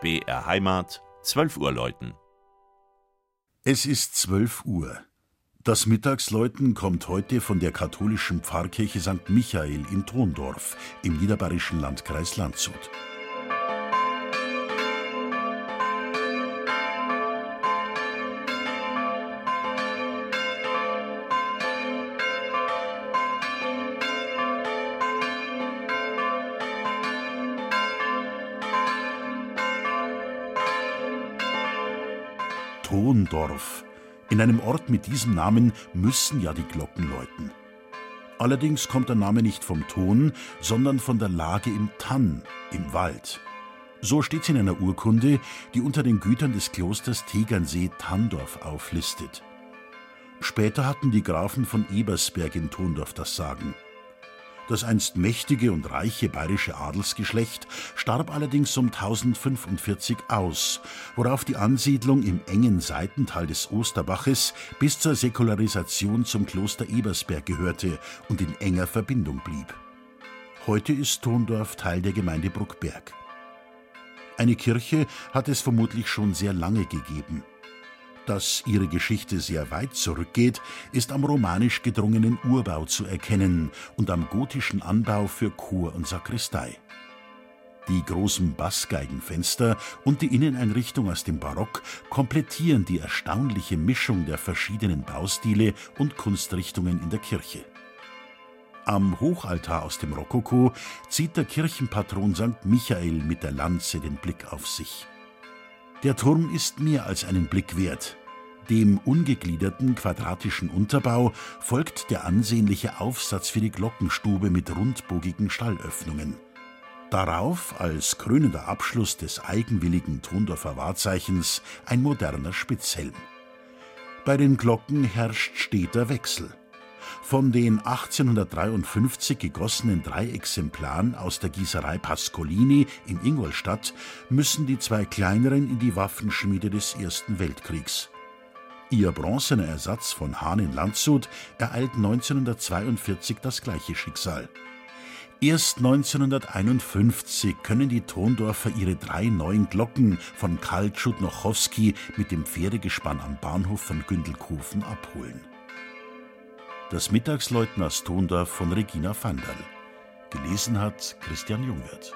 BR Heimat, 12 Uhr läuten. Es ist 12 Uhr. Das Mittagsläuten kommt heute von der katholischen Pfarrkirche St. Michael in Thondorf im niederbayerischen Landkreis Landshut. Tondorf. In einem Ort mit diesem Namen müssen ja die Glocken läuten. Allerdings kommt der Name nicht vom Ton, sondern von der Lage im Tann, im Wald. So steht es in einer Urkunde, die unter den Gütern des Klosters Tegernsee Tanndorf auflistet. Später hatten die Grafen von Ebersberg in Tondorf das Sagen. Das einst mächtige und reiche bayerische Adelsgeschlecht starb allerdings um 1045 aus, worauf die Ansiedlung im engen Seitental des Osterbaches bis zur Säkularisation zum Kloster Ebersberg gehörte und in enger Verbindung blieb. Heute ist Thondorf Teil der Gemeinde Bruckberg. Eine Kirche hat es vermutlich schon sehr lange gegeben. Dass ihre Geschichte sehr weit zurückgeht, ist am romanisch gedrungenen Urbau zu erkennen und am gotischen Anbau für Chor und Sakristei. Die großen Bassgeigenfenster und die Inneneinrichtung aus dem Barock komplettieren die erstaunliche Mischung der verschiedenen Baustile und Kunstrichtungen in der Kirche. Am Hochaltar aus dem Rokoko zieht der Kirchenpatron St. Michael mit der Lanze den Blick auf sich. Der Turm ist mehr als einen Blick wert. Dem ungegliederten quadratischen Unterbau folgt der ansehnliche Aufsatz für die Glockenstube mit rundbogigen Stallöffnungen. Darauf, als krönender Abschluss des eigenwilligen Thondorfer Wahrzeichens, ein moderner Spitzhelm. Bei den Glocken herrscht steter Wechsel. Von den 1853 gegossenen drei Exemplaren aus der Gießerei Pascolini in Ingolstadt müssen die zwei kleineren in die Waffenschmiede des Ersten Weltkriegs. Ihr bronzener Ersatz von Hahn in Landshut ereilt 1942 das gleiche Schicksal. Erst 1951 können die Tondorfer ihre drei neuen Glocken von Karl Tschudnochowski mit dem Pferdegespann am Bahnhof von Gündelkofen abholen. Das Mittagsläuten aus Tondorf von Regina Vandal. Gelesen hat Christian Jungwirth.